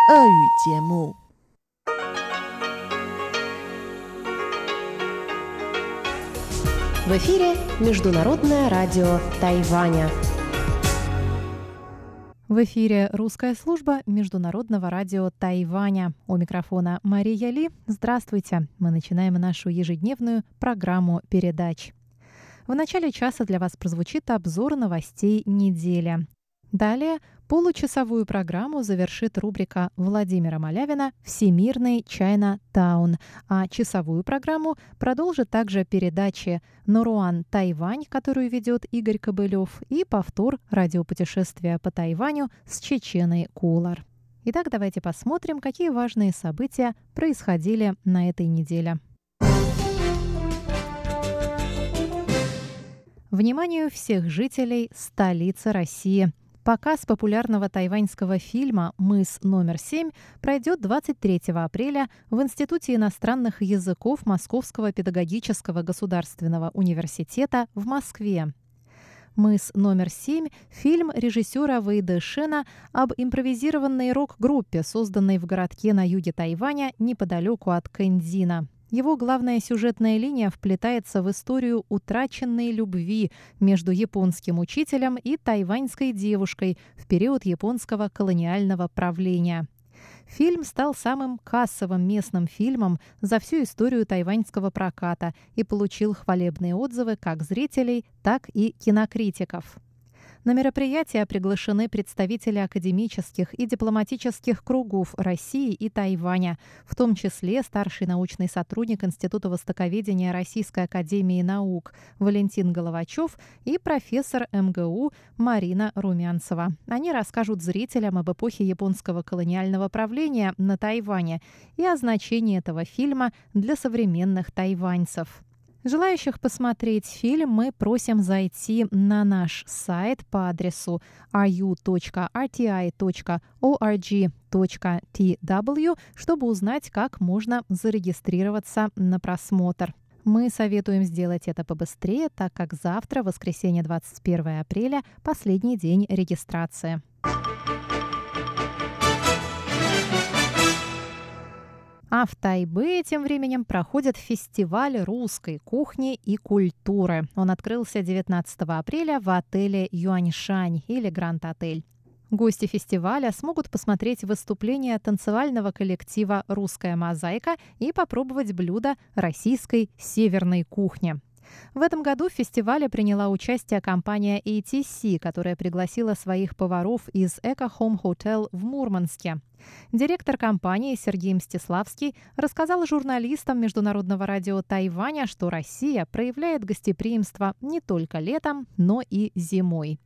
俄语节目。В эфире Международное радио Тайваня. В эфире русская служба Международного радио Тайваня. У микрофона Мария Ли. Здравствуйте. Мы начинаем нашу ежедневную программу передач. В начале часа для вас прозвучит обзор новостей недели. Далее получасовую программу завершит рубрика Владимира Малявина «Всемирный Чайна Таун», а часовую программу продолжит также передачи «Норуан Тайвань», которую ведет Игорь Кобылев, и повтор радиопутешествия по Тайваню с Чеченой Кулар. Итак, давайте посмотрим, какие важные события происходили на этой неделе. Вниманию всех жителей столицы России. Показ популярного тайваньского фильма «Мыс номер 7» пройдет 23 апреля в Институте иностранных языков Московского педагогического государственного университета в Москве. «Мыс номер 7» – фильм режиссера Вейда Шена об импровизированной рок-группе, созданной в городке на юге Тайваня неподалеку от Кэньцзина. Его главная сюжетная линия вплетается в историю утраченной любви между японским учителем и тайваньской девушкой в период японского колониального правления. Фильм стал самым кассовым местным фильмом за всю историю тайваньского проката и получил хвалебные отзывы как зрителей, так и кинокритиков. На мероприятие приглашены представители академических и дипломатических кругов России и Тайваня, в том числе старший научный сотрудник Института востоковедения Российской академии наук Валентин Головачев и профессор МГУ Марина Румянцева. Они расскажут зрителям об эпохе японского колониального правления на Тайване и о значении этого фильма для современных тайваньцев. Желающих посмотреть фильм мы просим зайти на наш сайт по адресу ru.rti.org.tw, чтобы узнать, как можно зарегистрироваться на просмотр. Мы советуем сделать это побыстрее, так как завтра, воскресенье 21 апреля, последний день регистрации. А в Тайбе тем временем проходит фестиваль русской кухни и культуры. Он открылся 19 апреля в отеле Юаньшань или Гранд Отель. Гости фестиваля смогут посмотреть выступление танцевального коллектива «Русская мозаика» и попробовать блюда российской северной кухни. В этом году в фестивале приняла участие компания ATC, которая пригласила своих поваров из Эко Home Hotel в Мурманске. Директор компании Сергей Мстиславский рассказал журналистам Международного радио Тайваня, что Россия проявляет гостеприимство не только летом, но и зимой.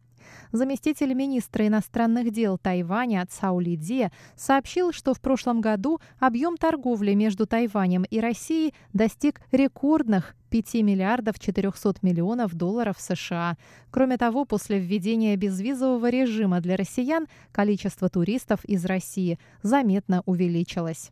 Заместитель министра иностранных дел Тайваня Цао Лиди сообщил, что в прошлом году объем торговли между Тайванем и Россией достиг рекордных 5 миллиардов 400 миллионов долларов США. Кроме того, после введения безвизового режима для россиян количество туристов из России заметно увеличилось.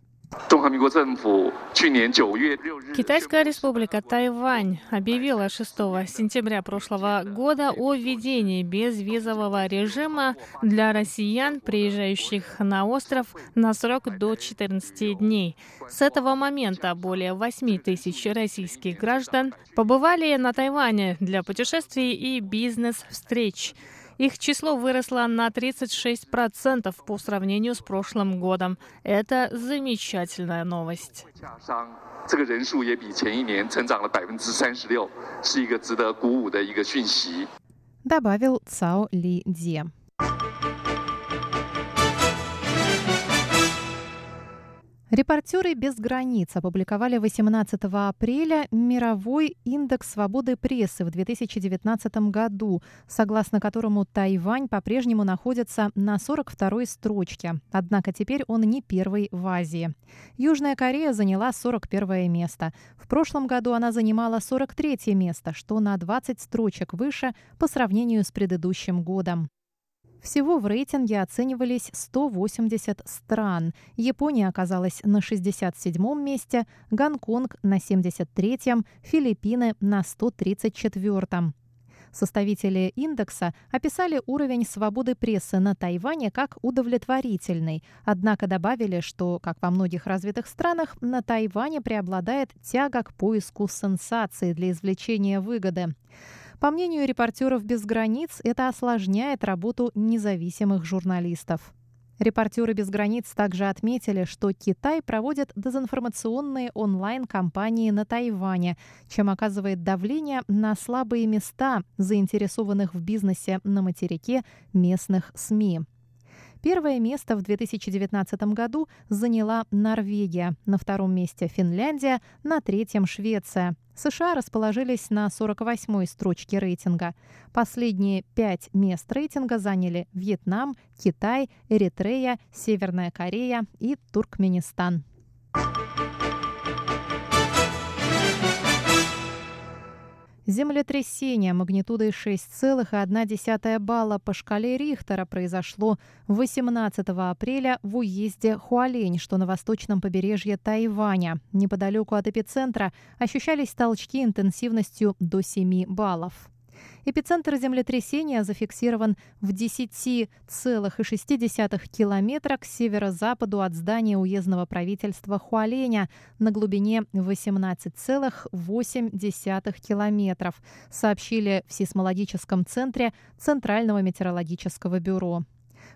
Китайская республика Тайвань объявила 6 сентября прошлого года о введении безвизового режима для россиян, приезжающих на остров на срок до 14 дней. С этого момента более 8 тысяч российских граждан побывали на Тайване для путешествий и бизнес-встреч. Их число выросло на 36% по сравнению с прошлым годом. Это замечательная новость. Добавил Цао Ли Дзе. Репортеры без границ опубликовали 18 апреля мировой индекс свободы прессы в 2019 году, согласно которому Тайвань по-прежнему находится на 42-й строчке. Однако теперь он не первый в Азии. Южная Корея заняла 41 место. В прошлом году она занимала 43 место, что на 20 строчек выше по сравнению с предыдущим годом. Всего в рейтинге оценивались 180 стран. Япония оказалась на 67-м месте, Гонконг на 73-м, Филиппины на 134-м. Составители индекса описали уровень свободы прессы на Тайване как удовлетворительный, однако добавили, что, как во многих развитых странах, на Тайване преобладает тяга к поиску сенсации для извлечения выгоды. По мнению репортеров без границ, это осложняет работу независимых журналистов. Репортеры без границ также отметили, что Китай проводит дезинформационные онлайн-кампании на Тайване, чем оказывает давление на слабые места, заинтересованных в бизнесе на материке местных СМИ. Первое место в 2019 году заняла Норвегия, на втором месте Финляндия, на третьем Швеция. США расположились на 48-й строчке рейтинга. Последние пять мест рейтинга заняли Вьетнам, Китай, Эритрея, Северная Корея и Туркменистан. Землетрясение магнитудой 6,1 балла по шкале Рихтера произошло 18 апреля в уезде Хуалень, что на восточном побережье Тайваня. Неподалеку от эпицентра ощущались толчки интенсивностью до 7 баллов. Эпицентр землетрясения зафиксирован в 10,6 километра к северо-западу от здания уездного правительства Хуаленя на глубине 18,8 километров, сообщили в сейсмологическом центре Центрального метеорологического бюро.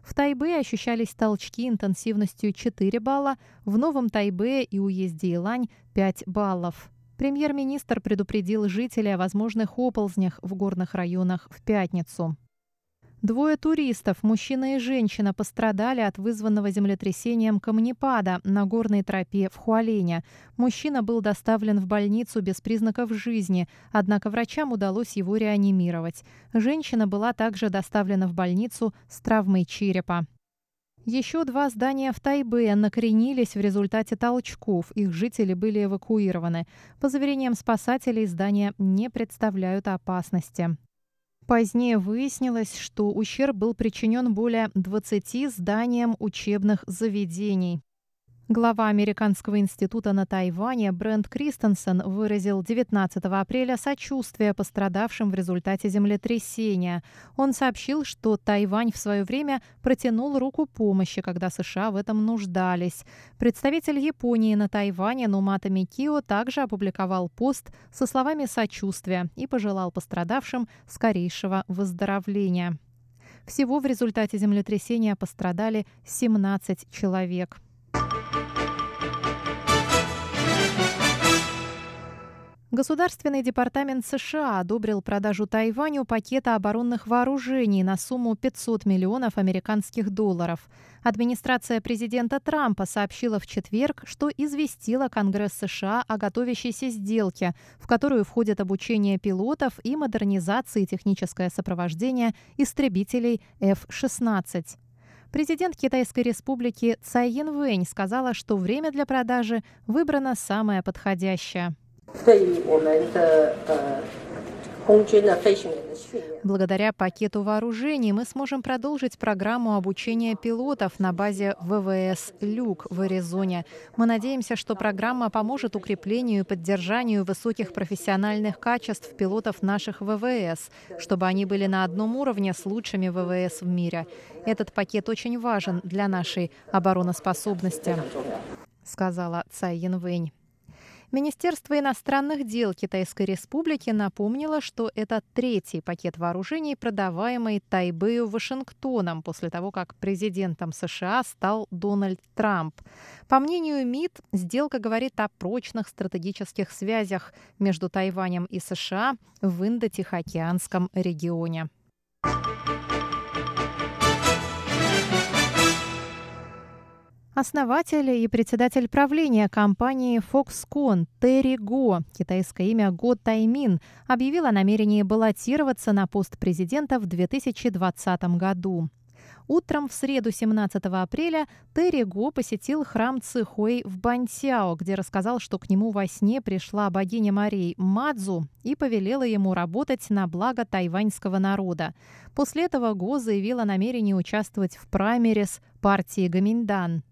В Тайбе ощущались толчки интенсивностью 4 балла, в Новом Тайбе и уезде Илань 5 баллов. Премьер-министр предупредил жителей о возможных оползнях в горных районах в пятницу. Двое туристов, мужчина и женщина, пострадали от вызванного землетрясением камнепада на горной тропе в Хуалене. Мужчина был доставлен в больницу без признаков жизни, однако врачам удалось его реанимировать. Женщина была также доставлена в больницу с травмой черепа. Еще два здания в Тайбе накренились в результате толчков. Их жители были эвакуированы. По заверениям спасателей, здания не представляют опасности. Позднее выяснилось, что ущерб был причинен более 20 зданиям учебных заведений. Глава Американского института на Тайване Брент Кристенсен выразил 19 апреля сочувствие пострадавшим в результате землетрясения. Он сообщил, что Тайвань в свое время протянул руку помощи, когда США в этом нуждались. Представитель Японии на Тайване Нумата Микио также опубликовал пост со словами сочувствия и пожелал пострадавшим скорейшего выздоровления. Всего в результате землетрясения пострадали 17 человек. Государственный департамент США одобрил продажу Тайваню пакета оборонных вооружений на сумму 500 миллионов американских долларов. Администрация президента Трампа сообщила в четверг, что известила Конгресс США о готовящейся сделке, в которую входят обучение пилотов и модернизация и техническое сопровождение истребителей F-16. Президент Китайской республики Цай Янвэнь сказала, что время для продажи выбрано самое подходящее. Благодаря пакету вооружений мы сможем продолжить программу обучения пилотов на базе ВВС «Люк» в Аризоне. Мы надеемся, что программа поможет укреплению и поддержанию высоких профессиональных качеств пилотов наших ВВС, чтобы они были на одном уровне с лучшими ВВС в мире. Этот пакет очень важен для нашей обороноспособности, сказала Цай Янвэнь. Министерство иностранных дел Китайской Республики напомнило, что это третий пакет вооружений, продаваемый Тайбэю Вашингтоном после того, как президентом США стал Дональд Трамп. По мнению МИД, сделка говорит о прочных стратегических связях между Тайванем и США в Индо-Тихоокеанском регионе. Основатель и председатель правления компании Foxconn Терри Го, китайское имя Го Таймин, объявил о намерении баллотироваться на пост президента в 2020 году. Утром в среду 17 апреля Терри Го посетил храм Цихуэй в Бантяо, где рассказал, что к нему во сне пришла богиня морей Мадзу и повелела ему работать на благо тайваньского народа. После этого Го заявил о намерении участвовать в праймерис партии Гаминдан.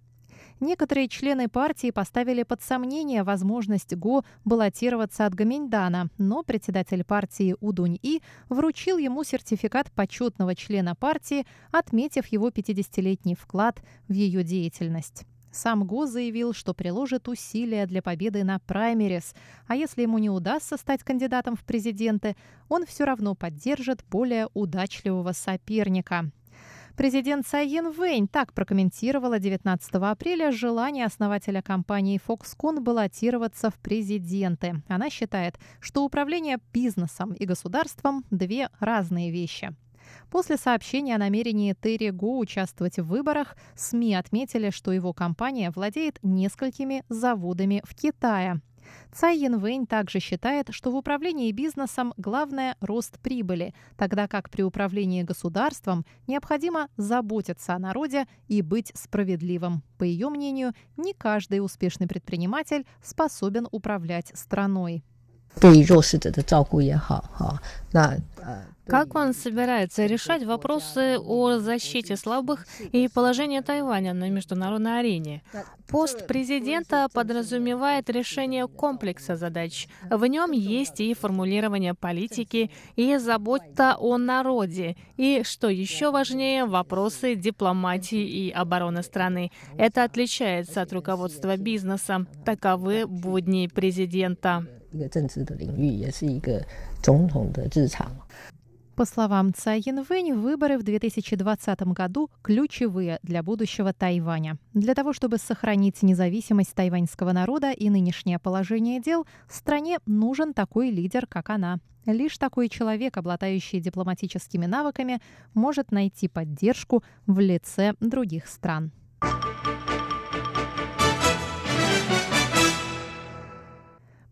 Некоторые члены партии поставили под сомнение возможность Го баллотироваться от Гаминьдана, но председатель партии Удунь-И вручил ему сертификат почетного члена партии, отметив его 50-летний вклад в ее деятельность. Сам Го заявил, что приложит усилия для победы на праймерис, а если ему не удастся стать кандидатом в президенты, он все равно поддержит более удачливого соперника. Президент Цай Вэнь так прокомментировала 19 апреля желание основателя компании Foxconn баллотироваться в президенты. Она считает, что управление бизнесом и государством – две разные вещи. После сообщения о намерении Терри Го участвовать в выборах, СМИ отметили, что его компания владеет несколькими заводами в Китае. Цай Янвэнь также считает, что в управлении бизнесом главное – рост прибыли, тогда как при управлении государством необходимо заботиться о народе и быть справедливым. По ее мнению, не каждый успешный предприниматель способен управлять страной. 对于弱势者的照顾也好，哈，那呃。 как он собирается решать вопросы о защите слабых и положении Тайваня на международной арене? Пост президента подразумевает решение комплекса задач. В нем есть и формулирование политики, и забота о народе, и, что еще важнее, вопросы дипломатии и обороны страны. Это отличается от руководства бизнесом. Таковы будни президента. 一个政治的领域，也是一个总统的日常。 по словам Цай Янвэнь, выборы в 2020 году ключевые для будущего Тайваня. Для того, чтобы сохранить независимость тайваньского народа и нынешнее положение дел, стране нужен такой лидер, как она. Лишь такой человек, обладающий дипломатическими навыками, может найти поддержку в лице других стран.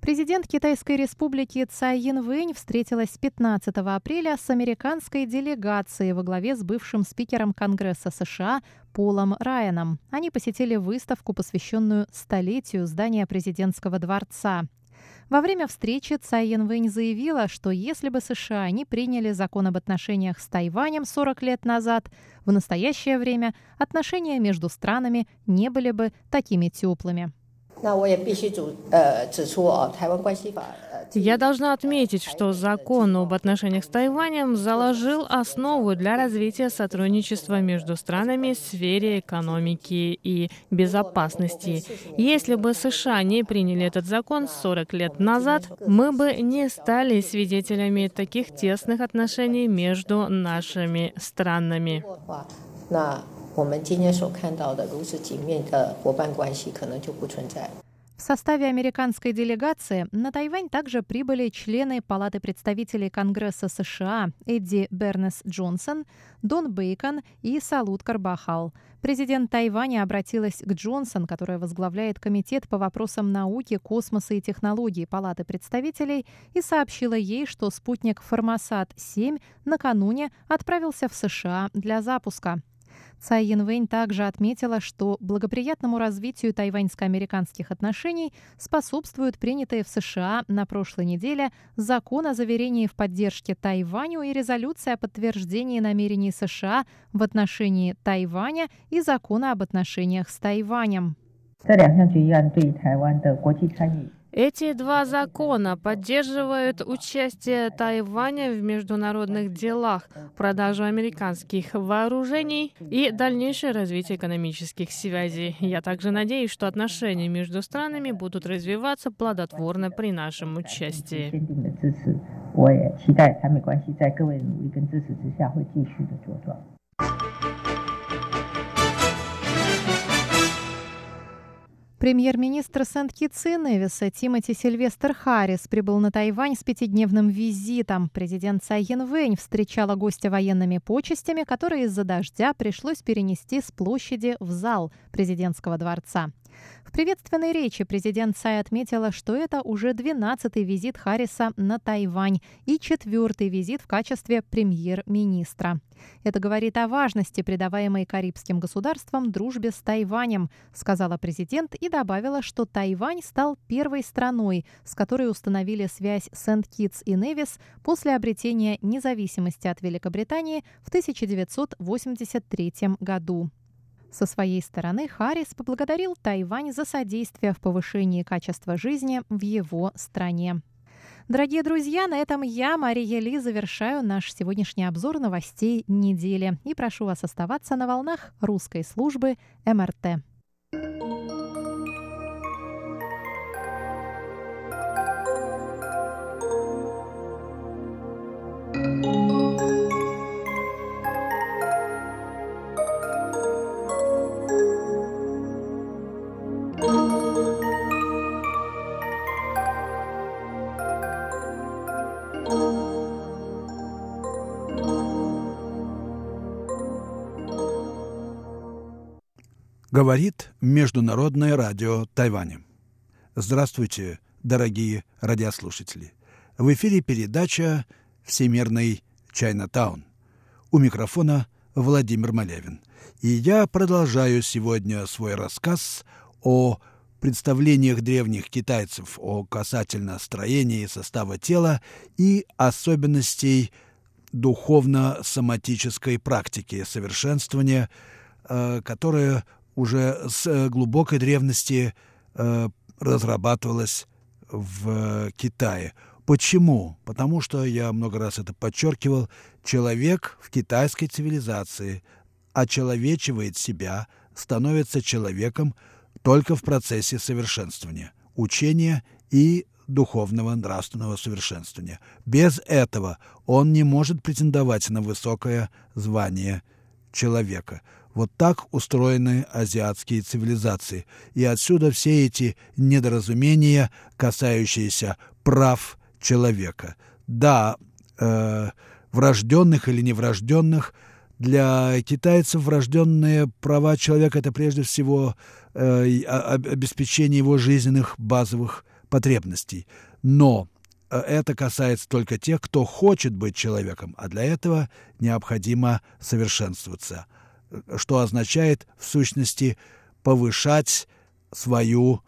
Президент Китайской республики Цай Янвэнь встретилась 15 апреля с американской делегацией во главе с бывшим спикером Конгресса США Полом Райаном. Они посетили выставку, посвященную столетию здания президентского дворца. Во время встречи Цай Янвэнь заявила, что если бы США не приняли закон об отношениях с Тайванем 40 лет назад, в настоящее время отношения между странами не были бы такими теплыми. Я должна отметить, что закон об отношениях с Тайванем заложил основу для развития сотрудничества между странами в сфере экономики и безопасности. Если бы США не приняли этот закон 40 лет назад, мы бы не стали свидетелями таких тесных отношений между нашими странами. 我们今天所看到的如此紧密的伙伴关系可能就不存在。В составе американской делегации на Тайвань также прибыли члены Палаты представителей Конгресса США Эдди Бернес Джонсон, Дон Бейкон и Салут Карбахал. Президент Тайваня обратилась к Джонсон, которая возглавляет Комитет по вопросам науки, космоса и технологий Палаты представителей, и сообщила ей, что спутник «Формосат-7» накануне отправился в США для запуска. Цай Янвэнь также отметила, что благоприятному развитию тайваньско-американских отношений способствуют принятые в США на прошлой неделе закон о заверении в поддержке Тайваню и резолюция о подтверждении намерений США в отношении Тайваня и закона об отношениях с Тайванем. 这两项决议案对台湾的国际参与 эти два закона поддерживают участие Тайваня в международных делах, продажу американских вооружений и дальнейшее развитие экономических связей. Я также надеюсь, что отношения между странами будут развиваться плодотворно при нашем участии. 我也 Премьер-министр Сент-Китс и Невиса Тимоти Сильвестр Харрис прибыл на Тайвань с пятидневным визитом. Президент Цай Янвэнь встречала гостя военными почестями, которые из-за дождя пришлось перенести с площади в зал президентского дворца. В приветственной речи президент Цай отметила, что это уже 12-й визит Харриса на Тайвань и четвертый визит в качестве премьер-министра. Это говорит о важности, придаваемой карибским государствам дружбе с Тайванем, сказала президент и добавила, что Тайвань стал первой страной, с которой установили связь Сент-Китс и Невис после обретения независимости от Великобритании в 1983 году. Со своей стороны Харрис поблагодарил Тайвань за содействие в повышении качества жизни в его стране. Дорогие друзья, на этом я, Мария Ли, завершаю наш сегодняшний обзор новостей недели и прошу вас оставаться на волнах русской службы МРТ. Говорит Международное радио Тайваня. Здравствуйте, дорогие радиослушатели. В эфире передача «Всемирный Чайнатаун». У микрофона Владимир Малявин. И я продолжаю сегодня свой рассказ о представлениях древних китайцев о касательно строения и состава тела и особенностей духовно-соматической практики совершенствования, э, которая уже с э, глубокой древности э, разрабатывалась в Китае. Почему? Потому что, я много раз это подчеркивал, человек в китайской цивилизации очеловечивает себя, становится человеком только в процессе совершенствования, учения и духовного нравственного совершенствования. Без этого он не может претендовать на высокое звание человека. Вот так устроены азиатские цивилизации. И отсюда все эти недоразумения, касающиеся прав человека. Да, э, врожденных или неврожденных, для китайцев врожденные права человека – это прежде всего э, обеспечение его жизненных базовых потребностей. Но э, это касается только тех, кто хочет быть человеком, а для этого необходимо совершенствоваться – что означает в сущности повышать свою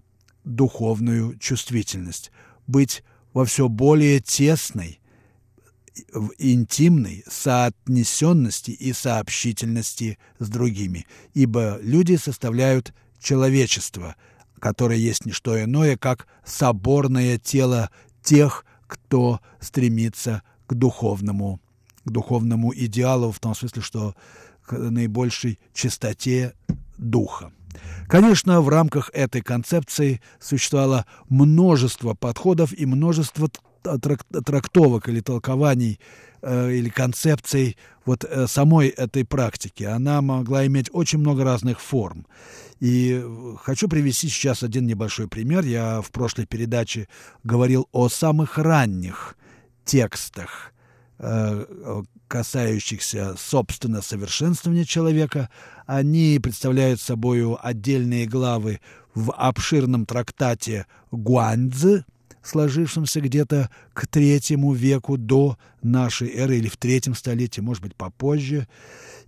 духовную чувствительность, быть во все более тесной, в интимной соотнесенности и сообщительности с другими, ибо люди составляют человечество, которое есть не что иное, как соборное тело тех, кто стремится к духовному, к духовному идеалу, в том смысле, что к наибольшей чистоте духа. Конечно, в рамках этой концепции существовало множество подходов и множество трактовок или толкований э, или концепций вот э, самой этой практики. Она могла иметь очень много разных форм. И хочу привести сейчас один небольшой пример. Я в прошлой передаче говорил о самых ранних текстах Э, касающихся, собственно, совершенствования человека. Они представляют собой отдельные главы в обширном трактате Гуанцзы, сложившемся где-то к третьему веку до нашей эры или в третьем столетии, может быть, попозже.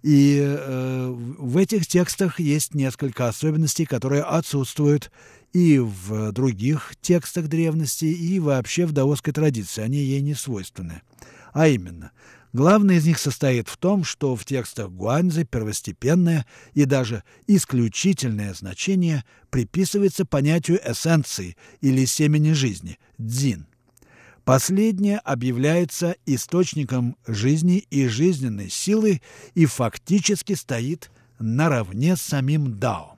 И э, в этих текстах есть несколько особенностей, которые отсутствуют и в других текстах древности, и вообще в даосской традиции. Они ей не свойственны. А именно, главное из них состоит в том, что в текстах Гуанзы первостепенное и даже исключительное значение приписывается понятию эссенции или семени жизни – дзин. Последнее объявляется источником жизни и жизненной силы и фактически стоит наравне с самим Дао.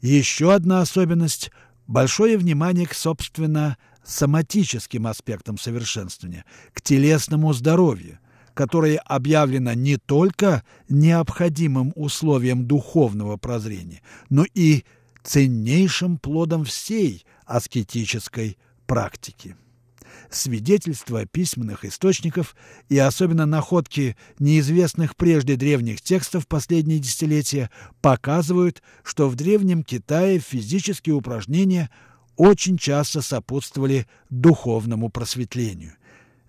Еще одна особенность – большое внимание к, собственно, соматическим аспектам совершенствования, к телесному здоровью, которое объявлено не только необходимым условием духовного прозрения, но и ценнейшим плодом всей аскетической практики. Свидетельства письменных источников и особенно находки неизвестных прежде древних текстов последние десятилетия показывают, что в Древнем Китае физические упражнения – очень часто сопутствовали духовному просветлению.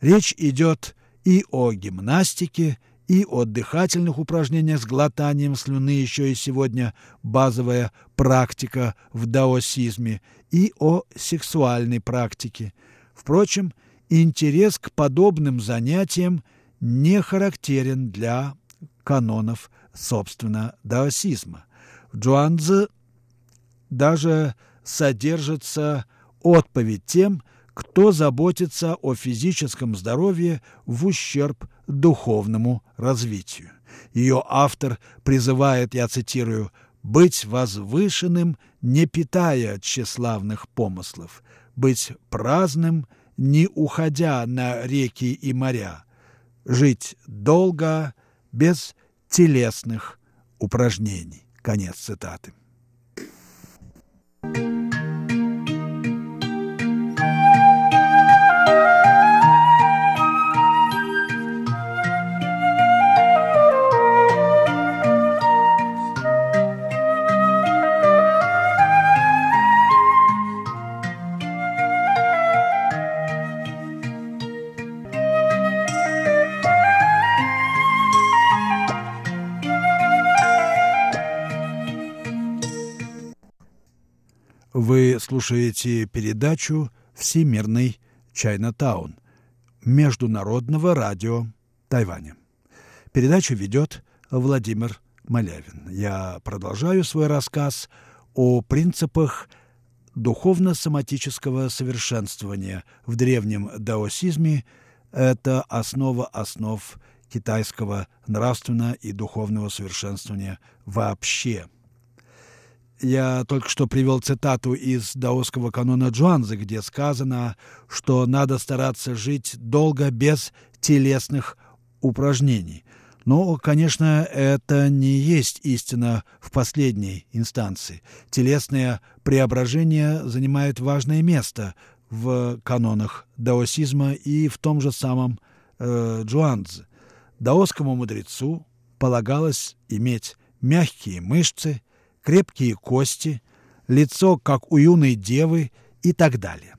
Речь идет и о гимнастике, и о дыхательных упражнениях с глотанием слюны, еще и сегодня базовая практика в даосизме, и о сексуальной практике. Впрочем, интерес к подобным занятиям не характерен для канонов, собственно, даосизма – В Джуанзе даже содержится отповедь тем, кто заботится о физическом здоровье в ущерб духовному развитию. Ее автор призывает, я цитирую, «быть возвышенным, не питая тщеславных помыслов, быть праздным, не уходя на реки и моря, жить долго, без телесных упражнений». Конец цитаты. Вы слушаете передачу «Всемирный Чайнатаун» Международного радио Тайваня. Передачу ведет Владимир Малявин. Я продолжаю свой рассказ о принципах духовно-соматического совершенствования в древнем даосизме. Это основа основ китайского нравственного и духовного совершенствования вообще – я только что привел цитату из даосского канона Джуанзы, где сказано, что надо стараться жить долго без телесных упражнений. Но, конечно, это не есть истина в последней инстанции. Телесное преображение занимает важное место в канонах даосизма и в том же самом э, Джуанзе. Даосскому мудрецу полагалось иметь мягкие мышцы, крепкие кости, лицо, как у юной девы и так далее.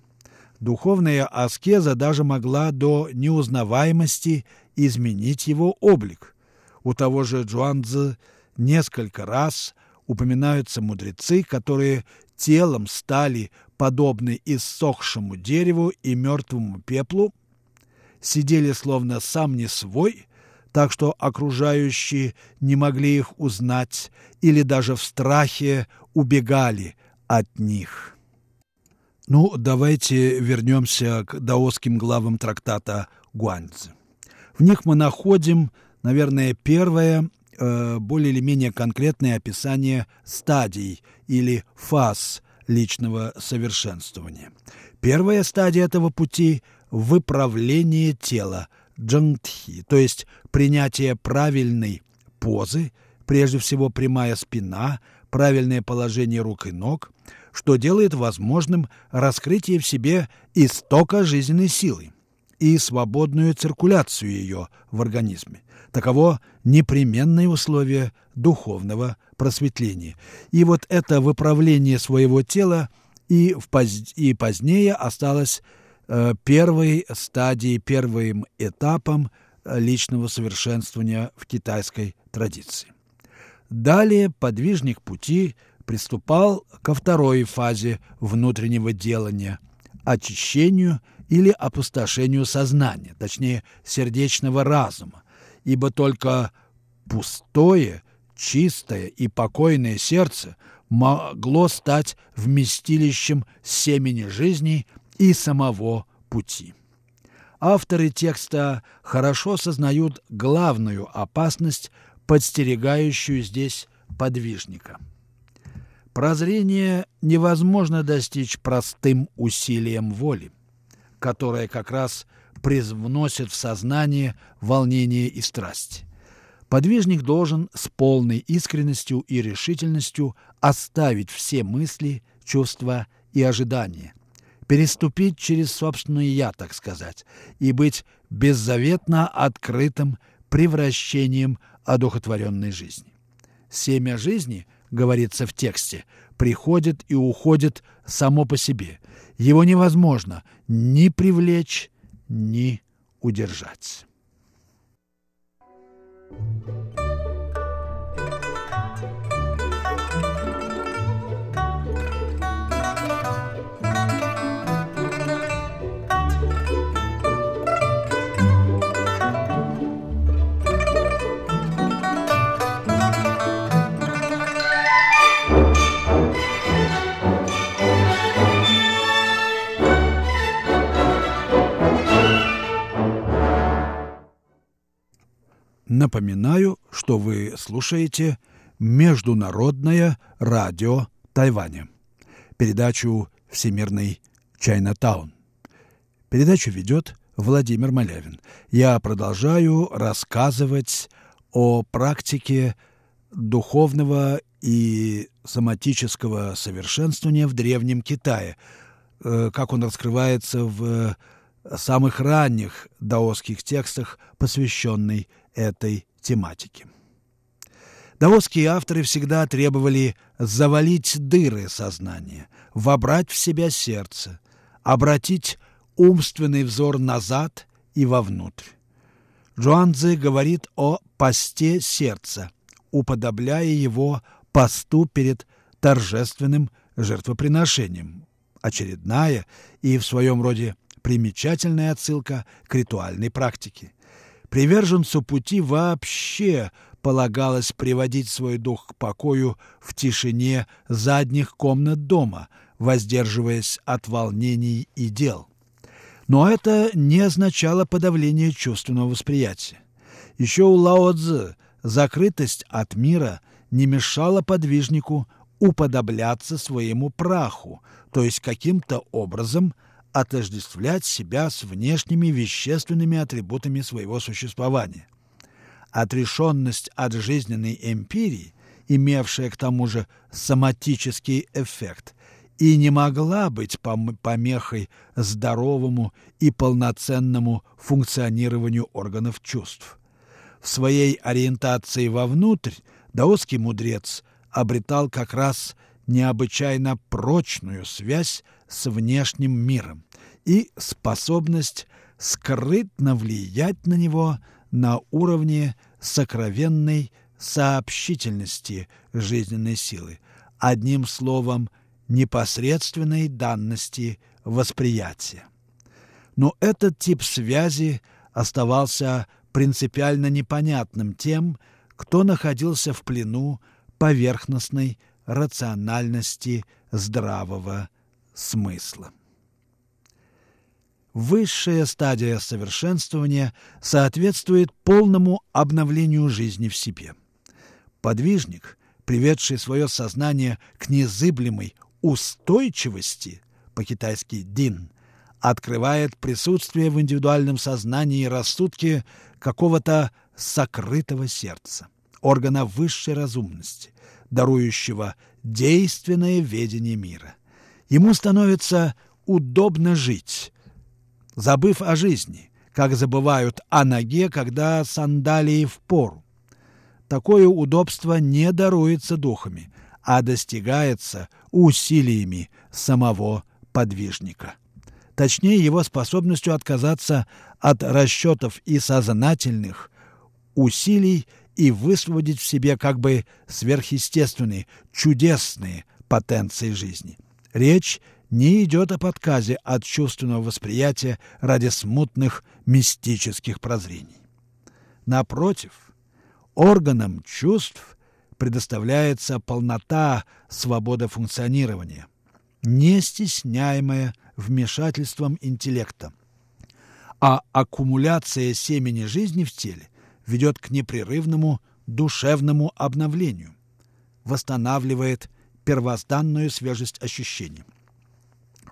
Духовная аскеза даже могла до неузнаваемости изменить его облик. У того же Джуанцзы несколько раз упоминаются мудрецы, которые телом стали подобны иссохшему дереву и мертвому пеплу, сидели словно сам не свой, так что окружающие не могли их узнать или даже в страхе убегали от них. Ну, давайте вернемся к даосским главам трактата Гуанцзы. В них мы находим, наверное, первое, э, более или менее конкретное описание стадий или фаз личного совершенствования. Первая стадия этого пути – выправление тела – джангтхи, то есть принятие правильной позы, прежде всего прямая спина, правильное положение рук и ног, что делает возможным раскрытие в себе истока жизненной силы и свободную циркуляцию ее в организме. Таково непременное условие духовного просветления. И вот это выправление своего тела и, в поз... и позднее осталось первой стадией, первым этапом э, личного совершенствования в китайской традиции. Далее подвижник пути приступал ко второй фазе внутреннего делания – очищению или опустошению сознания, точнее, сердечного разума, ибо только пустое, чистое и покойное сердце могло стать вместилищем семени жизни – и самого пути. Авторы текста хорошо сознают главную опасность, подстерегающую здесь подвижника. Прозрение невозможно достичь простым усилием воли, которое как раз привносит в сознание волнение и страсть. Подвижник должен с полной искренностью и решительностью оставить все мысли, чувства и ожидания, переступить через собственное «я», так сказать, и быть беззаветно открытым превращением одухотворенной жизни. Семя жизни, говорится в тексте, приходит и уходит само по себе. Его невозможно ни привлечь, ни удержать. Напоминаю, что вы слушаете Международное радио Тайваня, передачу «Всемирный Чайнатаун». Передачу ведет Владимир Малявин. Я продолжаю рассказывать о практике духовного и соматического совершенствования в Древнем Китае, э, как он раскрывается в самых ранних даосских текстах, посвященный этой тематике. Даосские авторы всегда требовали завалить дыры сознания, вобрать в себя сердце, обратить умственный взор назад и вовнутрь. Джуанцзы говорит о посте сердца, уподобляя его посту перед торжественным жертвоприношением. Очередная и в своем роде примечательная отсылка к ритуальной практике. Приверженцу пути вообще полагалось приводить свой дух к покою в тишине задних комнат дома, воздерживаясь от волнений и дел. Но это не означало подавление чувственного восприятия. Еще у Лао Цзы закрытость от мира не мешала подвижнику уподобляться своему праху, то есть каким-то образом отождествлять себя с внешними вещественными атрибутами своего существования. Отрешенность от жизненной эмпирии, имевшая к тому же соматический эффект, и не могла быть помехой здоровому и полноценному функционированию органов чувств. В своей ориентации вовнутрь даосский мудрец обретал как раз необычайно прочную связь с внешним миром и способность скрытно влиять на него на уровне сокровенной сообщительности жизненной силы, одним словом – непосредственной данности восприятия. Но этот тип связи оставался принципиально непонятным тем, кто находился в плену поверхностной рациональности здравого смысла. Высшая стадия совершенствования соответствует полному обновлению жизни в себе. Подвижник, приведший свое сознание к незыблемой устойчивости, по-китайски «дин», открывает присутствие в индивидуальном сознании и рассудке какого-то сокрытого сердца, органа высшей разумности, дарующего действенное ведение мира. Ему становится удобно жить, забыв о жизни, как забывают о ноге, когда сандалии в пору. Такое удобство не даруется духами, а достигается усилиями самого подвижника. Точнее, его способностью отказаться от расчетов и сознательных усилий и высвободить в себе как бы сверхъестественные, чудесные потенции жизни. Речь не идет о подказе от чувственного восприятия ради смутных мистических прозрений. Напротив, органам чувств предоставляется полнота свободы функционирования, не стесняемая вмешательством интеллекта. А аккумуляция семени жизни в теле ведет к непрерывному душевному обновлению, восстанавливает первозданную свежесть ощущений.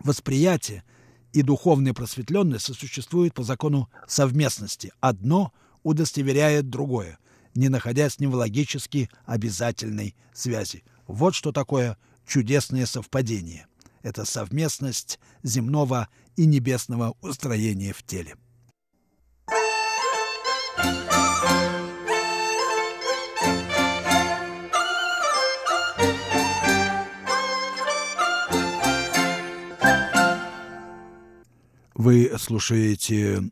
Восприятие и духовная просветленность сосуществуют по закону совместности. Одно удостоверяет другое не находя с ним в логически обязательной связи. Вот что такое чудесное совпадение. Это совместность земного и небесного устроения в теле. Вы слушаете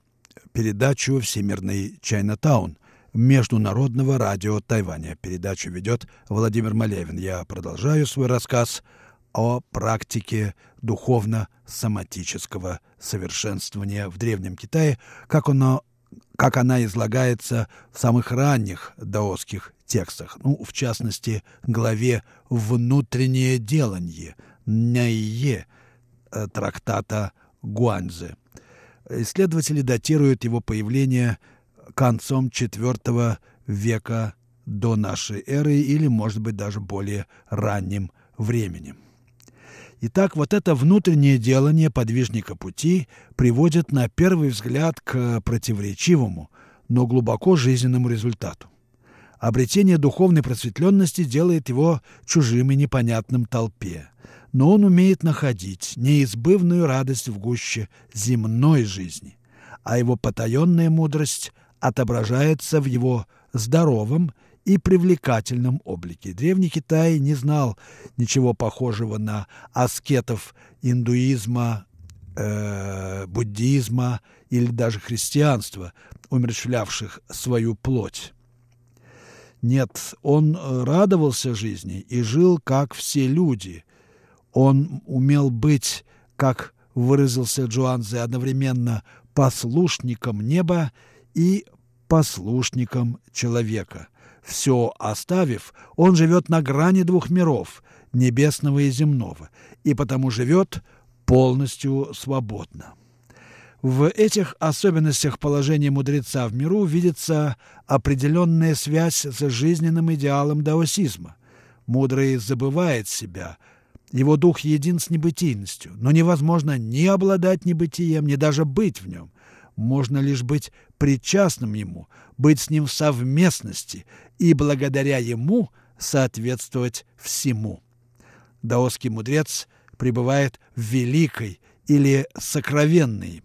передачу «Всемирный Чайнатаун», Международного радио Тайваня. Передачу ведет Владимир Малевин. Я продолжаю свой рассказ о практике духовно-соматического совершенствования в Древнем Китае, как, оно, как она излагается в самых ранних даосских текстах, ну, в частности, главе «Внутреннее деланье» Няйе э, трактата Гуанзы. Исследователи датируют его появление – концом IV века до нашей эры или, может быть, даже более ранним временем. Итак, вот это внутреннее делание подвижника пути приводит на первый взгляд к противоречивому, но глубоко жизненному результату. Обретение духовной просветленности делает его чужим и непонятным толпе. Но он умеет находить неизбывную радость в гуще земной жизни, а его потаенная мудрость отображается в его здоровом и привлекательном облике. Древний Китай не знал ничего похожего на аскетов индуизма, э, буддизма или даже христианства, умерщвлявших свою плоть. Нет, он радовался жизни и жил, как все люди. Он умел быть, как выразился Джуанзе, одновременно послушником неба и послушником человека. Все оставив, он живет на грани двух миров, небесного и земного, и потому живет полностью свободно. В этих особенностях положения мудреца в миру видится определенная связь с жизненным идеалом даосизма. Мудрый забывает себя, его дух един с небытийностью, но невозможно ни обладать небытием, ни даже быть в нем. Можно лишь быть причастным ему, быть с ним в совместности и благодаря ему соответствовать всему. Даосский мудрец пребывает в великой или сокровенной,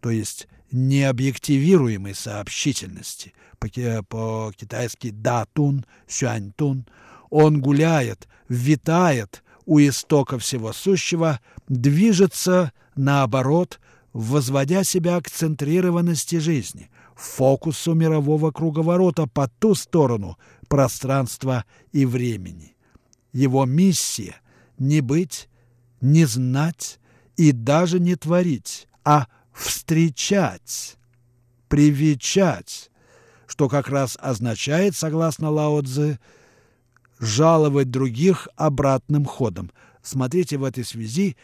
то есть необъективируемой сообщительности, по-китайски «да-тун», «сюань-тун». Он гуляет, витает у истока всего сущего, движется, наоборот, возводя себя к центрированности жизни, фокусу мирового круговорота по ту сторону пространства и времени. Его миссия — не быть, не знать и даже не творить, а встречать, привечать, что как раз означает, согласно Лао Цзы, жаловать других обратным ходом. Смотрите в этой связи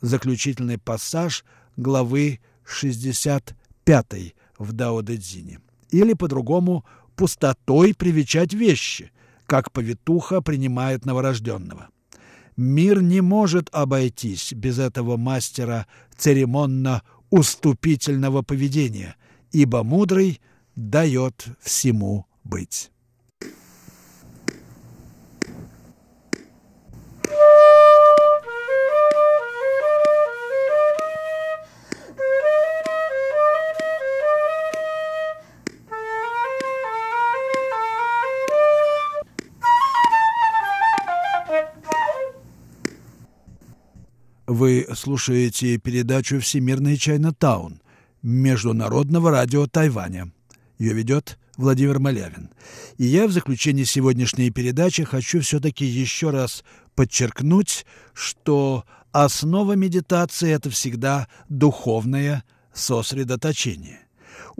заключительный пассаж главы 65 в Дао Дэ Цзине. Или по-другому пустотой привечать вещи, как повитуха принимает новорожденного. Мир не может обойтись без этого мастера церемонно уступительного поведения, ибо мудрый дает всему быть. Вы слушаете передачу «Всемирный Чайна-таун» Международного радио Тайваня. Ее ведет Владимир Малявин. И я в заключении сегодняшней передачи хочу все-таки еще раз подчеркнуть, что основа медитации – это всегда духовное сосредоточение.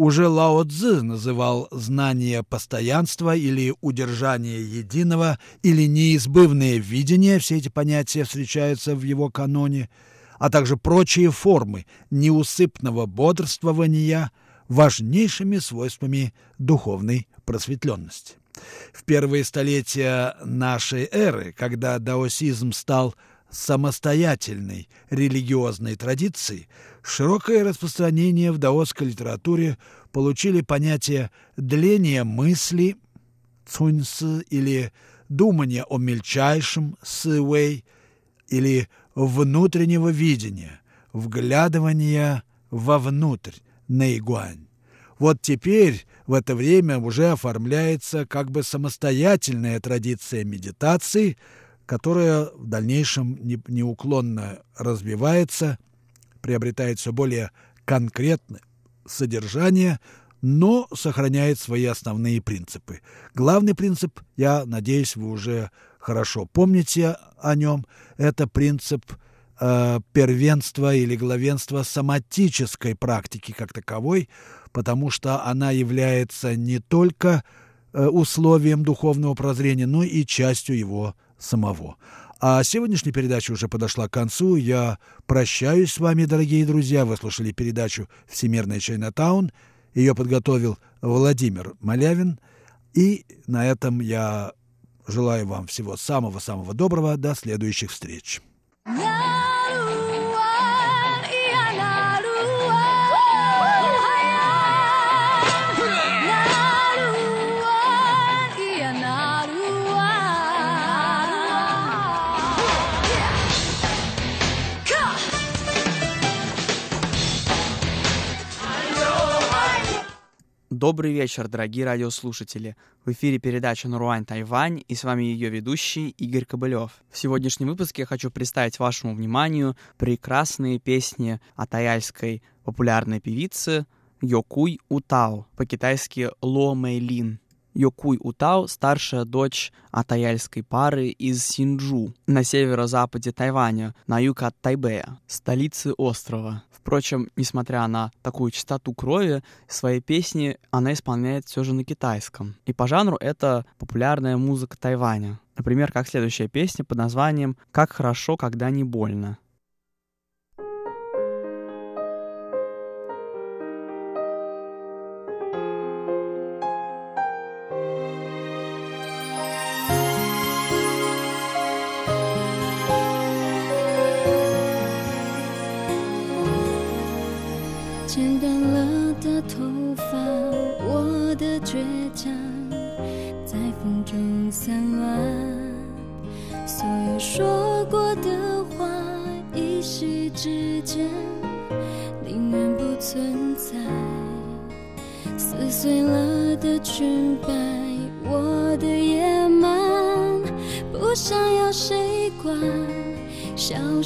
Уже Лао Цзы называл знание постоянства или удержание единого или неизбывное видение, все эти понятия встречаются в его каноне, а также прочие формы неусыпного бодрствования важнейшими свойствами духовной просветленности. В первые столетия нашей эры, когда даосизм стал самостоятельной религиозной традицией, широкое распространение в даосской литературе получили понятие дления мысли цуньсы или думания о мельчайшем сывэй или внутреннего видения, вглядывания вовнутрь наигуань. Вот теперь в это время уже оформляется как бы самостоятельная традиция медитации, которая в дальнейшем неуклонно развивается – приобретает все более конкретное содержание, но сохраняет свои основные принципы. Главный принцип, я надеюсь, вы уже хорошо помните о нем, это принцип э, первенства или главенства соматической практики как таковой, потому что она является не только э, условием духовного прозрения, но и частью его самого. А сегодняшняя передача уже подошла к концу. Я прощаюсь с вами, дорогие друзья. Вы слушали передачу «Всемирная Чайнатаун». Ее подготовил Владимир Малявин. И на этом я желаю вам всего самого-самого доброго. До следующих встреч. Добрый вечер, дорогие радиослушатели. В эфире передача «Наруань Тайвань» и с вами ее ведущий Игорь Кобылев. В сегодняшнем выпуске я хочу представить вашему вниманию прекрасные песни от таяльской популярной певицы Йокуй Утао, по-китайски Ло Мэйлин. Йокуй Утао — старшая дочь атаяльской пары из Синджу на северо-западе Тайваня, на юг от Тайбэя, столицы острова. Впрочем, несмотря на такую чистоту крови, свои песни она исполняет все же на китайском. И по жанру это популярная музыка Тайваня. Например, как следующая песня под названием «Как хорошо, когда не больно». 就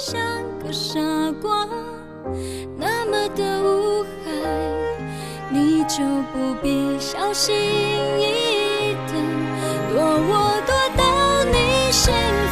像个傻瓜，那么的无害，你就不必小心翼翼的躲，我躲到你身边。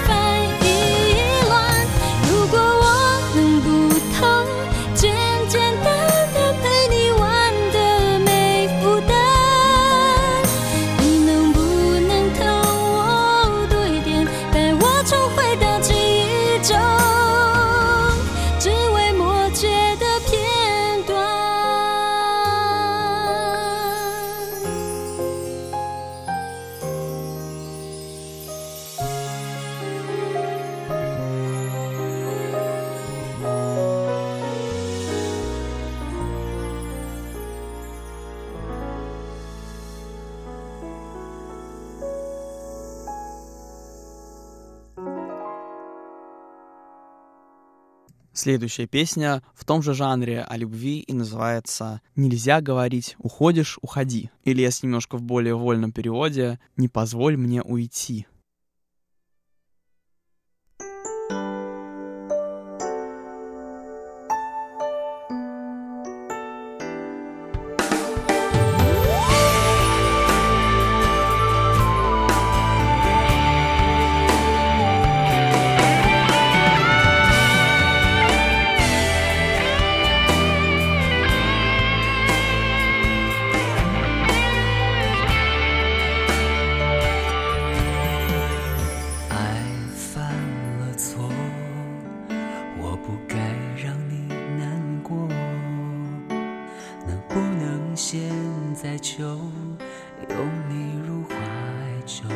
Следующая песня в том же жанре о любви и называется «Нельзя говорить «уходишь, уходи». Или, если немножко в более вольном переводе, «Не позволь мне уйти». 在就拥你入怀中？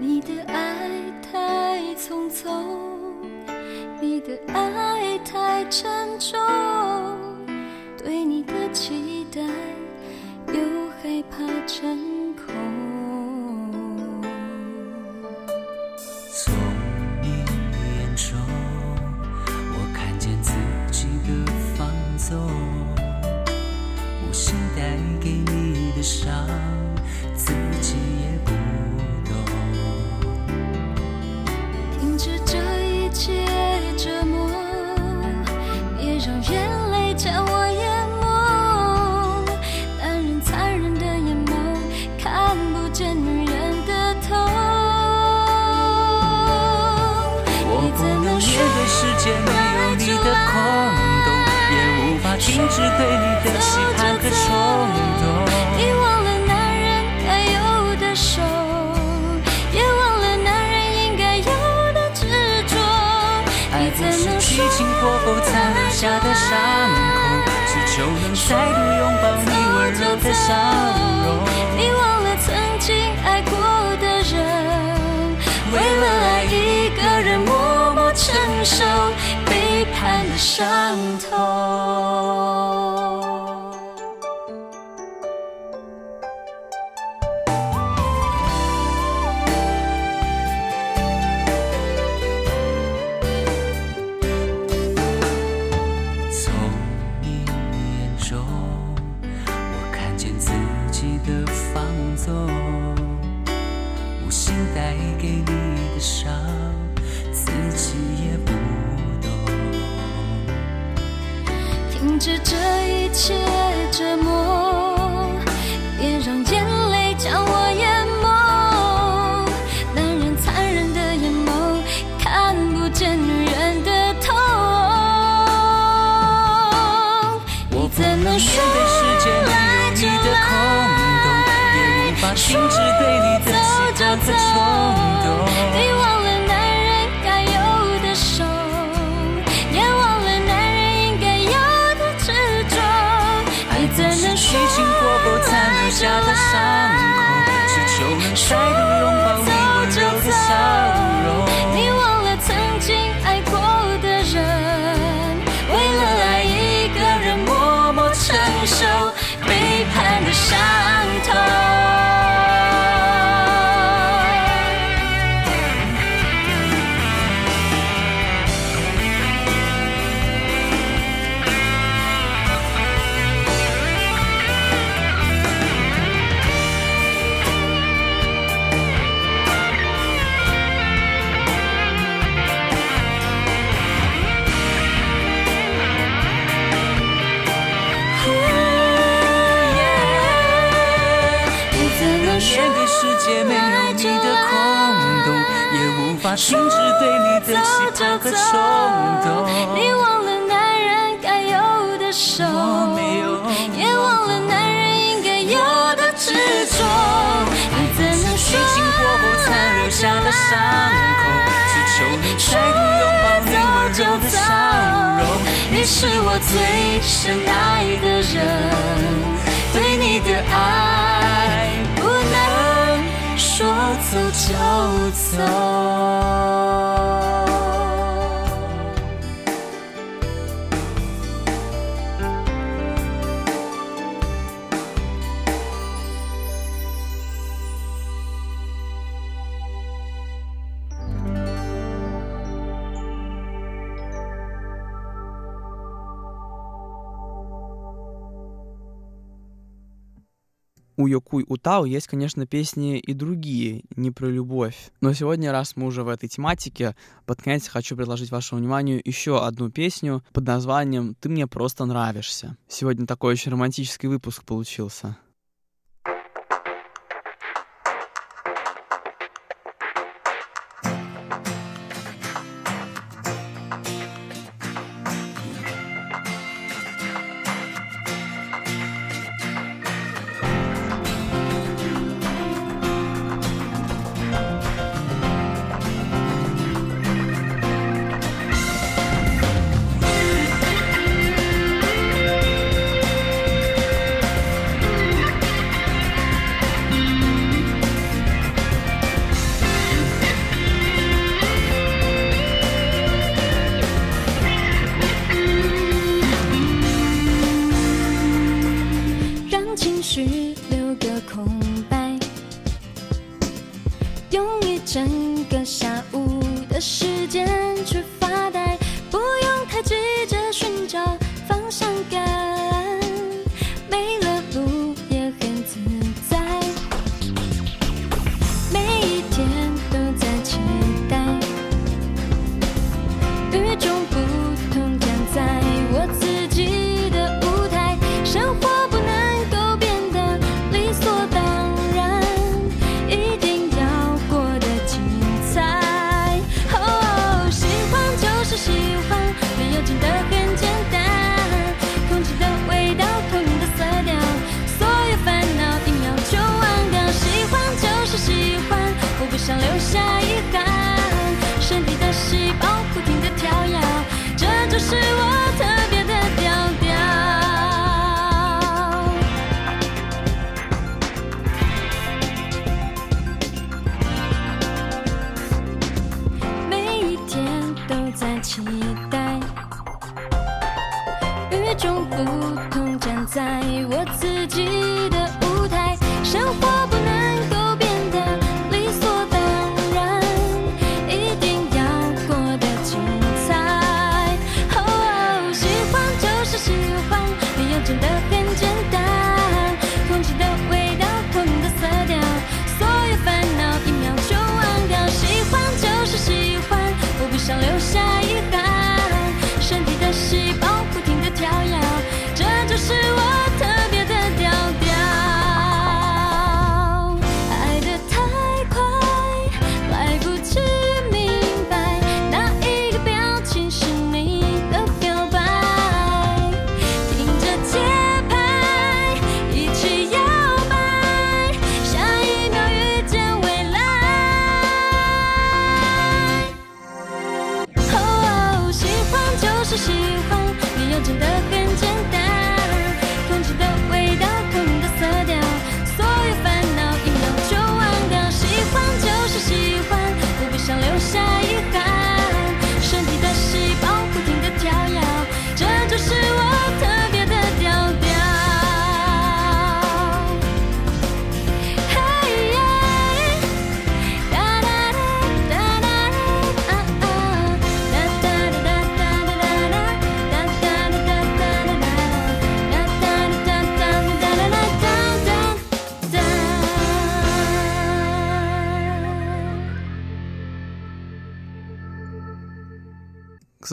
你的爱太匆匆，你的爱太沉重，对你的期待又害怕成空。从你眼中，我看见自己的放纵，带给你的伤，自己也不懂。停止这一切折磨，别让眼泪将我淹没。男人残忍的眼眸，看不见女人的痛。我不能面对世界没有你的空洞，也无法停止对笑容。你忘了曾经爱过的人，为了爱一个人默默承受背叛的伤痛。是这一切折磨，你是我最深爱的人，对你的爱不能说走就走。У Йокуй Утау есть, конечно, песни и другие, не про любовь. Но сегодня, раз мы уже в этой тематике, под конец хочу предложить вашему вниманию еще одну песню под названием «Ты мне просто нравишься». Сегодня такой очень романтический выпуск получился.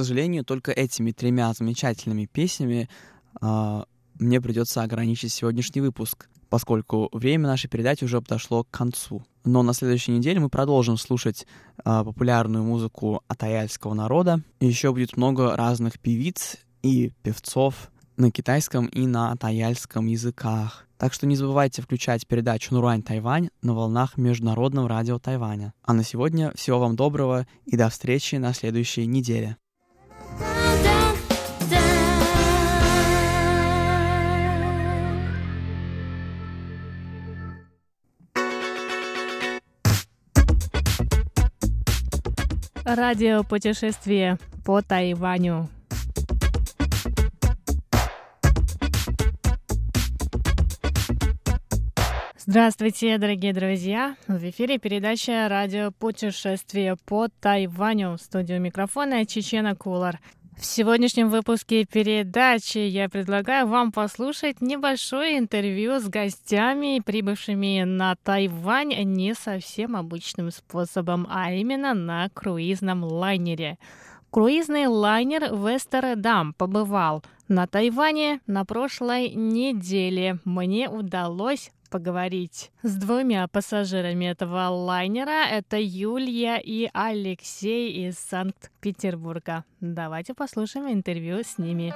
Сожалению, только этими тремя замечательными песнями э, мне придется ограничить сегодняшний выпуск, поскольку время нашей передачи уже подошло к концу. Но на следующей неделе мы продолжим слушать э, популярную музыку атаяльского народа. Еще будет много разных певиц и певцов на китайском и на атаяльском языках. Так что не забывайте включать передачу «Нурань Тайвань» на волнах Международного радио Тайваня. А на сегодня всего вам доброго и до встречи на следующей неделе. Радио путешествие по Тайваню. Здравствуйте, дорогие друзья! В эфире передача «Радио путешествие по Тайваню». В студию микрофона Чечена Кулар. В сегодняшнем выпуске передачи я предлагаю вам послушать небольшое интервью с гостями, прибывшими на Тайвань не совсем обычным способом, а именно на круизном лайнере. Круизный лайнер Вестердам побывал на Тайване на прошлой неделе. Мне удалось поговорить с двумя пассажирами этого лайнера. Это Юлия и Алексей из Санкт-Петербурга. Давайте послушаем интервью с ними.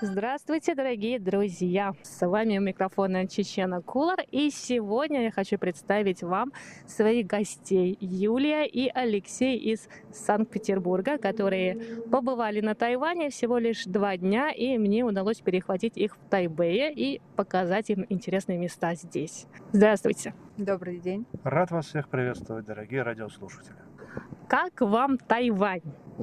Здравствуйте, дорогие друзья! С вами у микрофона Чечена Кулар, и сегодня я хочу представить вам своих гостей Юлия и Алексей из Санкт-Петербурга, которые побывали на Тайване всего лишь два дня, и мне удалось перехватить их в Тайбэе и показать им интересные места здесь. Здравствуйте! Добрый день. Рад вас всех приветствовать, дорогие радиослушатели. Как вам Тайвань?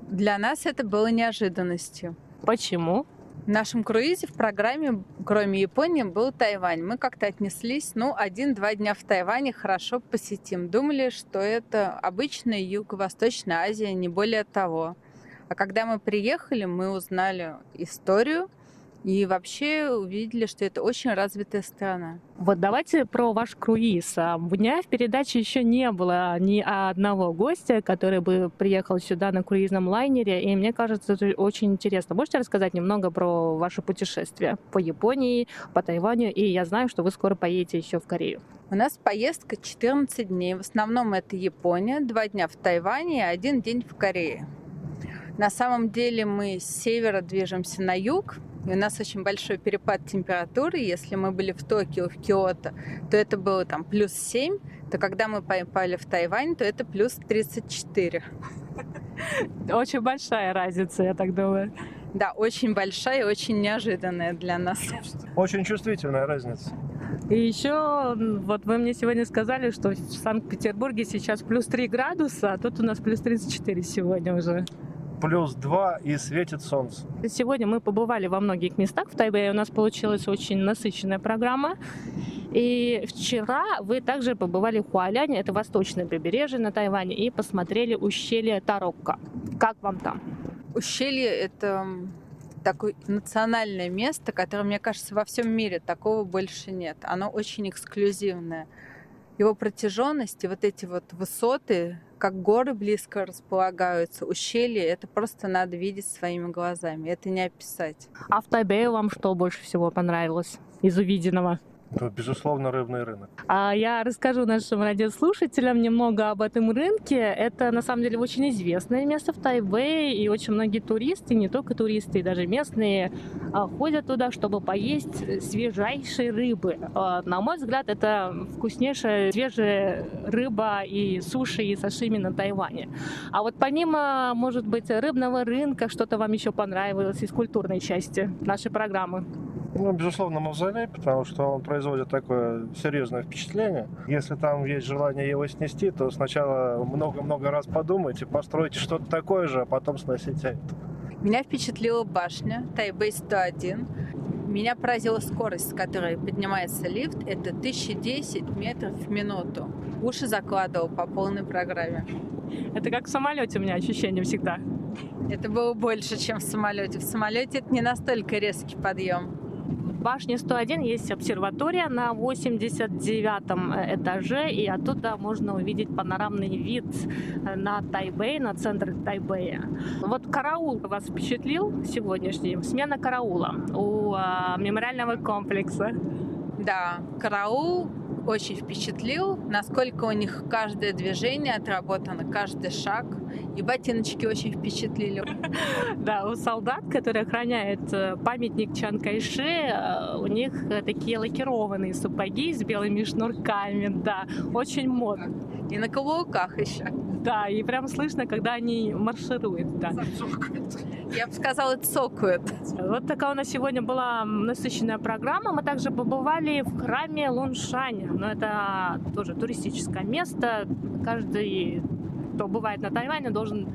Для нас это было неожиданностью. Почему? В нашем круизе в программе, кроме Японии, был Тайвань. Мы как-то отнеслись, ну, один-два дня в Тайване хорошо посетим. Думали, что это обычная Юго-Восточная Азия, не более того. А когда мы приехали, мы узнали историю и вообще увидели, что это очень развитая страна. Вот давайте про ваш круиз. У меня в передаче еще не было ни одного гостя, который бы приехал сюда на круизном лайнере, и мне кажется, это очень интересно. Можете рассказать немного про ваше путешествие по Японии, по Тайваню, и я знаю, что вы скоро поедете еще в Корею. У нас поездка 14 дней. В основном это Япония, два дня в Тайване и один день в Корее. На самом деле мы с севера движемся на юг, и у нас очень большой перепад температуры. Если мы были в Токио, в Киото, то это было там плюс 7, то когда мы попали в Тайвань, то это плюс 34. Очень большая разница, я так думаю. Да, очень большая и очень неожиданная для нас. Очень чувствительная разница. И еще, вот вы мне сегодня сказали, что в Санкт-Петербурге сейчас плюс 3 градуса, а тут у нас плюс 34 сегодня уже. Плюс 2 и светит солнце. Сегодня мы побывали во многих местах в Тайбэе. У нас получилась очень насыщенная программа. И вчера вы также побывали в Хуаляне, это восточное побережье на Тайване, и посмотрели ущелье Тарокко. Как вам там? Ущелье — это такое национальное место, которое, мне кажется, во всем мире такого больше нет. Оно очень эксклюзивное. Его протяженность и вот эти вот высоты, как горы близко располагаются, ущелья, это просто надо видеть своими глазами. Это не описать. А в Тайбэе вам что больше всего понравилось из увиденного? Ну, безусловно, рыбный рынок. А я расскажу нашим радиослушателям немного об этом рынке. Это на самом деле очень известное место в Тайбэе, и очень многие туристы, не только туристы, и даже местные, а, ходят туда, чтобы поесть свежайшей рыбы. А, На мой взгляд, это вкуснейшая свежая рыба и суши, и сашими на Тайване. А вот помимо, может быть, рыбного рынка, что-то вам еще понравилось из культурной части нашей программы? Ну, безусловно, мавзолей, потому что он производит такое серьезное впечатление. Если там есть желание его снести, то сначала много-много раз подумайте, постройте что-то такое же, а потом сносите это. Меня впечатлила башня Тайбэй 101. Меня поразила скорость, с которой поднимается лифт. Это 1010 метров в минуту. Уши закладывал по полной программе. Это как в самолете у меня ощущение всегда. Это было больше, чем в самолете. В самолете это не настолько резкий подъем. Башне 101 есть обсерватория на 89 этаже, и оттуда можно увидеть панорамный вид на Тайбэй, на центр Тайбэя. Вот караул вас впечатлил сегодняшний? Смена караула у а, мемориального комплекса. Да, караул очень впечатлил, насколько у них каждое движение отработано, каждый шаг. И ботиночки очень впечатлили. Да, у солдат, которые охраняют э, памятник Чан Кайше, э, у них э, такие лакированные сапоги с белыми шнурками, да, очень модно. И на каблуках еще. Да, и прям слышно, когда они маршируют, да. Я бы сказала, цокают. Вот такая у нас сегодня была насыщенная программа. Мы также побывали в храме Луншань. Но это тоже туристическое место. Каждый, кто бывает на Тайване, должен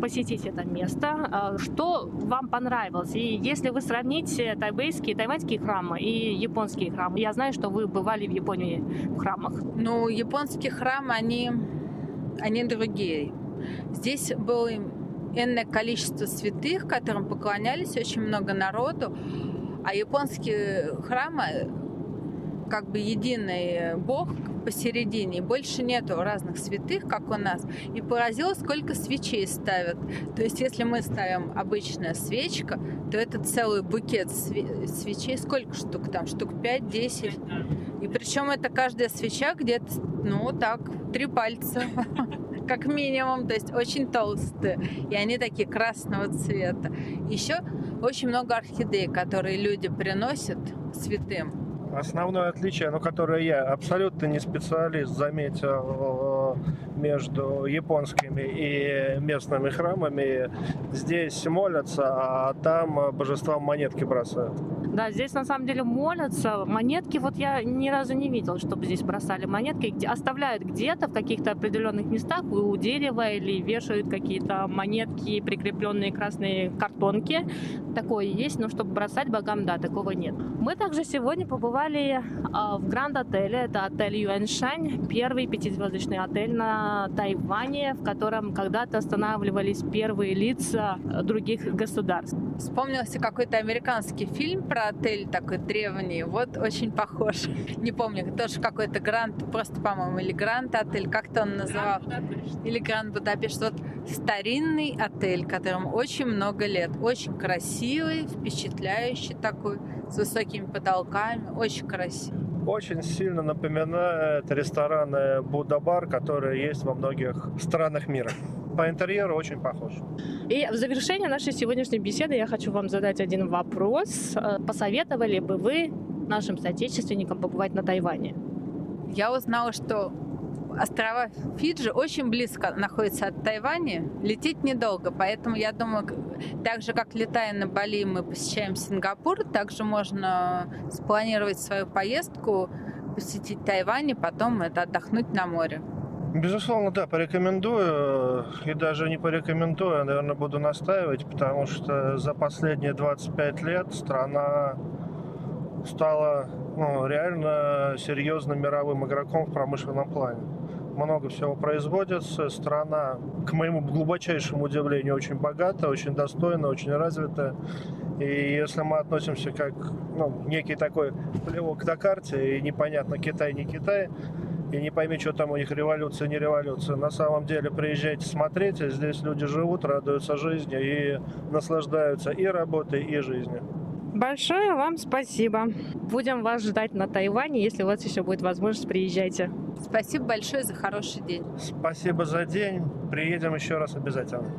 посетить это место. А, что вам понравилось? И если вы сравните тайбейские, тайваньские храмы и японские храмы, я знаю, что вы бывали в Японии в храмах. Ну, японские храмы, они, они другие. Здесь было энное количество святых, которым поклонялись очень много народу, а японские храмы как бы единый Бог посередине, и больше нету разных святых, как у нас. И поразило, сколько свечей ставят. То есть, если мы ставим обычная свечка, то это целый букет свечей. Сколько штук там? Штук 5-10. И причем это каждая свеча где-то, ну, так, три пальца как минимум, то есть очень толстые. И они такие красного цвета. Еще очень много орхидей, которые люди приносят святым. Основное отличие, ну, которое я абсолютно не специалист заметил э, между японскими и местными храмами, здесь молятся, а там божествам монетки бросают. Да, здесь на самом деле молятся. Монетки вот я ни разу не видел, чтобы здесь бросали монетки. Оставляют где-то в каких-то определенных местах у дерева или вешают какие-то монетки, прикрепленные красные картонки. Такое есть, но чтобы бросать богам, да, такого нет. Мы также сегодня побывали а, в Гранд-отеле. Это отель Юэншань, первый пятизвездочный отель на Тайване, в котором когда-то останавливались первые лица других государств. Вспомнился какой-то американский фильм про отель такой древний. Вот очень похож. Не помню, тоже какой-то Гранд, просто, по-моему, или Гранд отель, как-то он называл. Или Гранд Будапешт. Вот старинный отель, которому очень много лет. Очень красивый, впечатляющий такой, с высокими потолками. Очень красивый очень сильно напоминает рестораны Будда-бар, которые есть во многих странах мира по интерьеру очень похож. И в завершение нашей сегодняшней беседы я хочу вам задать один вопрос. Э, посоветовали бы вы нашим соотечественникам побывать на Тайване? Я узнала, что острова Фиджи очень близко находятся от Тайваня. Лететь недолго, поэтому я думаю, так же, как летая на Бали, мы посещаем Сингапур, также можно спланировать свою поездку, посетить Тайвань и потом это отдохнуть на море. Безусловно, да, порекомендую. И даже не порекомендую, а, наверное, буду настаивать, потому что за последние 25 лет страна стала ну, реально серьезным мировым игроком в промышленном плане. Много всего производится. Страна, к моему глубочайшему удивлению, очень богата, очень достойна, очень развитая. И если мы относимся как ну, некий такой плевок на карте, и непонятно Китай, не Китай, и не пойми, что там у них революция, не революция. На самом деле приезжайте, смотрите, здесь люди живут, радуются жизни и наслаждаются и работой, и жизнью. Большое вам спасибо. Будем вас ждать на Тайване. Если у вас еще будет возможность, приезжайте. Спасибо большое за хороший день. Спасибо за день. Приедем еще раз обязательно.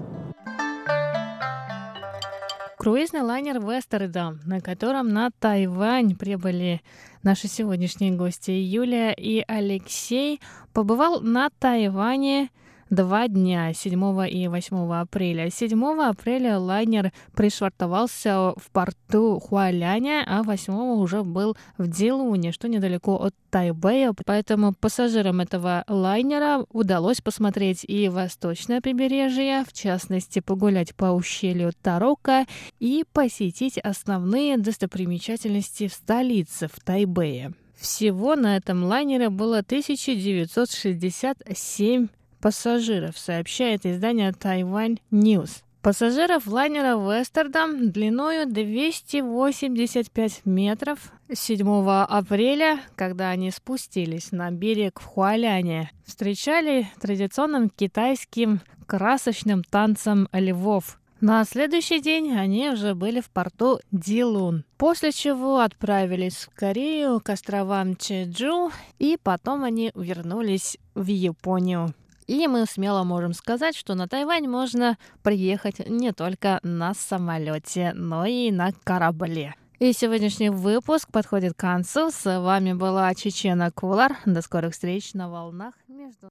Круизный лайнер Вестердам, на котором на Тайвань прибыли наши сегодняшние гости Юлия и Алексей, побывал на Тайване два дня, 7 и 8 апреля. 7 апреля лайнер пришвартовался в порту Хуаляня, а 8 уже был в Дилуне, что недалеко от Тайбэя. Поэтому пассажирам этого лайнера удалось посмотреть и восточное побережье, в частности, погулять по ущелью Тарока и посетить основные достопримечательности в столице, в Тайбэе. Всего на этом лайнере было 1967 пассажиров, сообщает издание Taiwan News. Пассажиров лайнера Вестердам длиною 285 метров 7 апреля, когда они спустились на берег в Хуаляне, встречали традиционным китайским красочным танцем львов. На следующий день они уже были в порту Дилун, после чего отправились в Корею к островам Чеджу, и потом они вернулись в Японию. И мы смело можем сказать, что на Тайвань можно приехать не только на самолете, но и на корабле. И сегодняшний выпуск подходит к концу. С вами была Чечена Кулар. До скорых встреч на волнах между...